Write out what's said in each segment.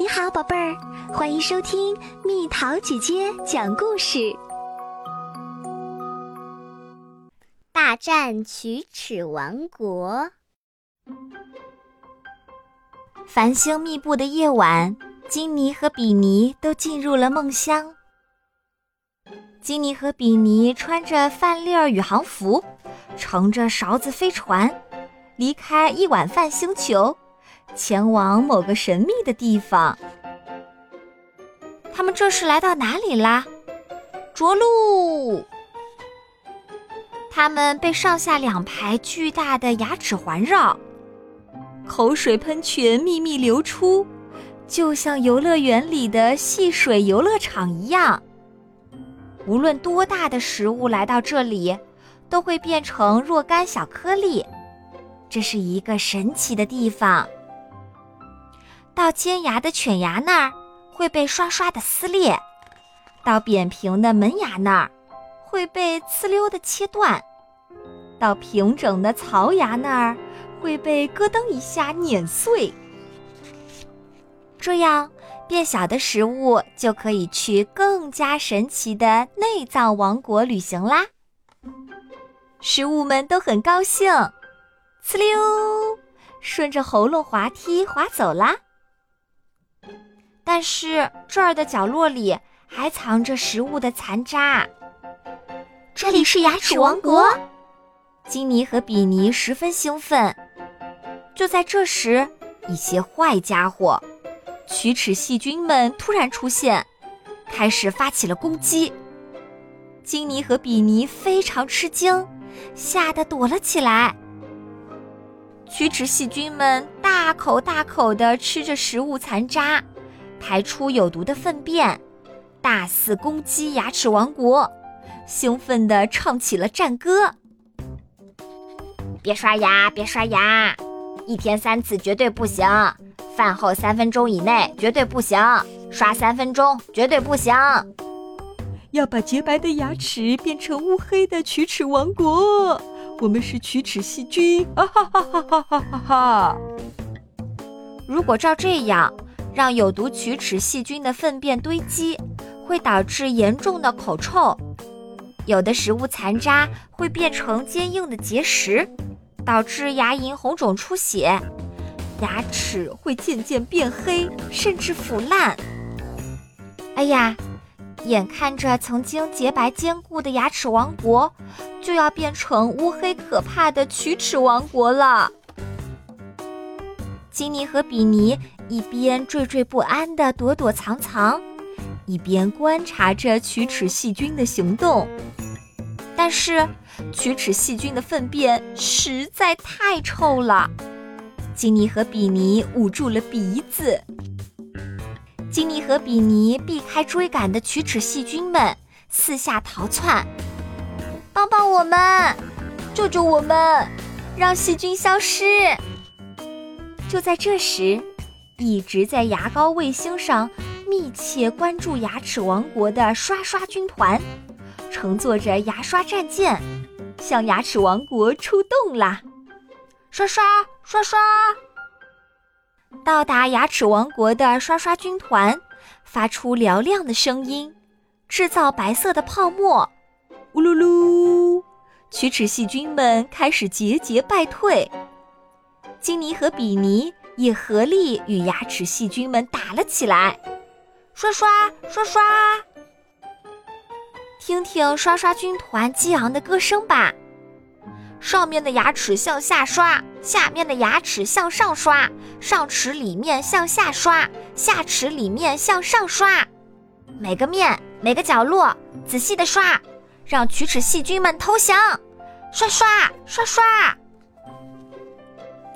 你好，宝贝儿，欢迎收听蜜桃姐姐讲故事。大战龋齿王国。繁星密布的夜晚，金妮和比尼都进入了梦乡。金妮和比尼穿着饭粒儿宇航服，乘着勺子飞船，离开一碗饭星球。前往某个神秘的地方。他们这是来到哪里啦？着陆！他们被上下两排巨大的牙齿环绕，口水喷泉秘密流出，就像游乐园里的戏水游乐场一样。无论多大的食物来到这里，都会变成若干小颗粒。这是一个神奇的地方。到尖牙的犬牙那儿会被刷刷的撕裂，到扁平的门牙那儿会被呲溜的切断，到平整的槽牙那儿会被咯噔一下碾碎。这样变小的食物就可以去更加神奇的内脏王国旅行啦。食物们都很高兴，呲溜，顺着喉咙滑梯滑走啦。但是这儿的角落里还藏着食物的残渣。这里是牙齿王国，金妮和比尼十分兴奋。就在这时，一些坏家伙——龋齿细菌们突然出现，开始发起了攻击。金妮和比尼非常吃惊，吓得躲了起来。龋齿细菌们大口大口地吃着食物残渣。排出有毒的粪便，大肆攻击牙齿王国，兴奋地唱起了战歌。别刷牙，别刷牙，一天三次绝对不行，饭后三分钟以内绝对不行，刷三分钟绝对不行。要把洁白的牙齿变成乌黑的龋齿王国，我们是龋齿细菌，啊哈哈哈哈哈哈哈！如果照这样。让有毒龋齿细菌的粪便堆积，会导致严重的口臭。有的食物残渣会变成坚硬的结石，导致牙龈红肿出血，牙齿会渐渐变黑，甚至腐烂。哎呀，眼看着曾经洁白坚固的牙齿王国，就要变成乌黑可怕的龋齿王国了。金妮和比尼一边惴惴不安地躲躲藏藏，一边观察着龋齿细菌的行动。但是，龋齿细菌的粪便实在太臭了。金妮和比尼捂住了鼻子。金妮和比尼避开追赶的龋齿细菌们，四下逃窜。帮帮我们！救救我们！让细菌消失！就在这时，一直在牙膏卫星上密切关注牙齿王国的刷刷军团，乘坐着牙刷战舰，向牙齿王国出动啦！刷刷刷刷！到达牙齿王国的刷刷军团发出嘹亮的声音，制造白色的泡沫。呜噜噜！龋齿细菌们开始节节败退。金妮和比尼也合力与牙齿细菌们打了起来，刷刷刷刷！听听刷刷军团激昂的歌声吧。上面的牙齿向下刷，下面的牙齿向上刷，上齿里面向下刷，下齿里面向上刷，每个面每个角落仔细的刷，让龋齿细菌们投降！刷刷刷刷！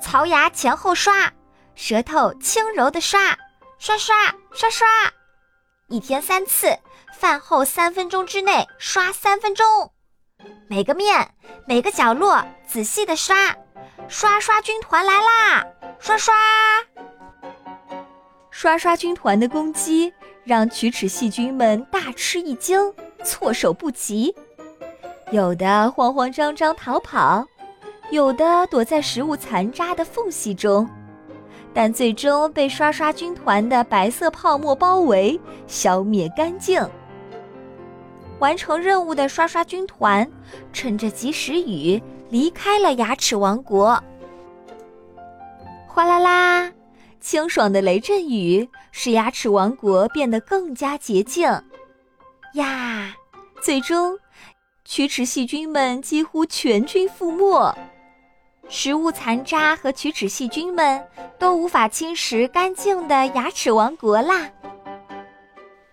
槽牙前后刷，舌头轻柔的刷，刷刷刷刷，一天三次，饭后三分钟之内刷三分钟，每个面每个角落仔细的刷，刷刷军团来啦！刷刷，刷刷军团的攻击让龋齿细菌们大吃一惊，措手不及，有的慌慌张张逃跑。有的躲在食物残渣的缝隙中，但最终被刷刷军团的白色泡沫包围，消灭干净。完成任务的刷刷军团趁着及时雨离开了牙齿王国。哗啦啦，清爽的雷阵雨使牙齿王国变得更加洁净。呀，最终，龋齿细菌们几乎全军覆没。食物残渣和龋齿细菌们都无法侵蚀干净的牙齿王国啦。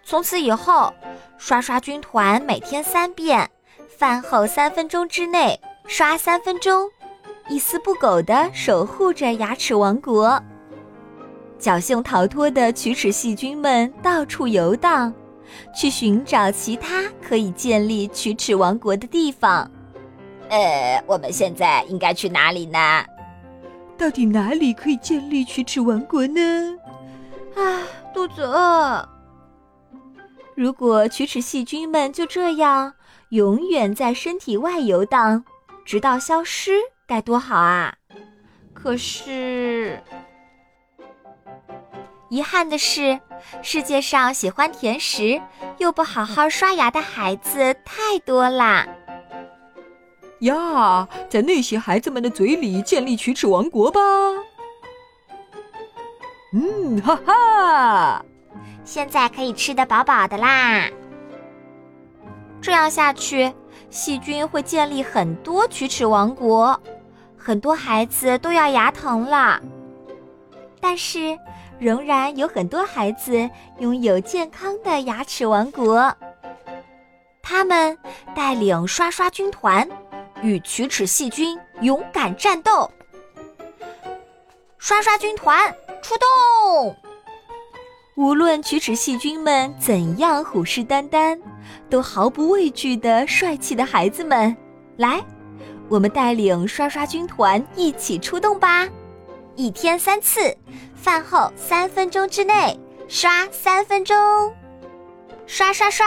从此以后，刷刷军团每天三遍，饭后三分钟之内刷三分钟，一丝不苟地守护着牙齿王国。侥幸逃脱的龋齿细菌们到处游荡，去寻找其他可以建立龋齿王国的地方。呃，我们现在应该去哪里呢？到底哪里可以建立龋齿王国呢？啊，肚子饿。如果龋齿细菌们就这样永远在身体外游荡，直到消失，该多好啊！可是，遗憾的是，世界上喜欢甜食又不好好刷牙的孩子太多啦。呀，在那些孩子们的嘴里建立龋齿王国吧！嗯，哈哈，现在可以吃得饱饱的啦。这样下去，细菌会建立很多龋齿王国，很多孩子都要牙疼了。但是，仍然有很多孩子拥有健康的牙齿王国。他们带领刷刷军团。与龋齿细菌勇敢战斗！刷刷军团出动！无论龋齿细菌们怎样虎视眈眈，都毫不畏惧的帅气的孩子们，来，我们带领刷刷军团一起出动吧！一天三次，饭后三分钟之内刷三分钟，刷刷刷！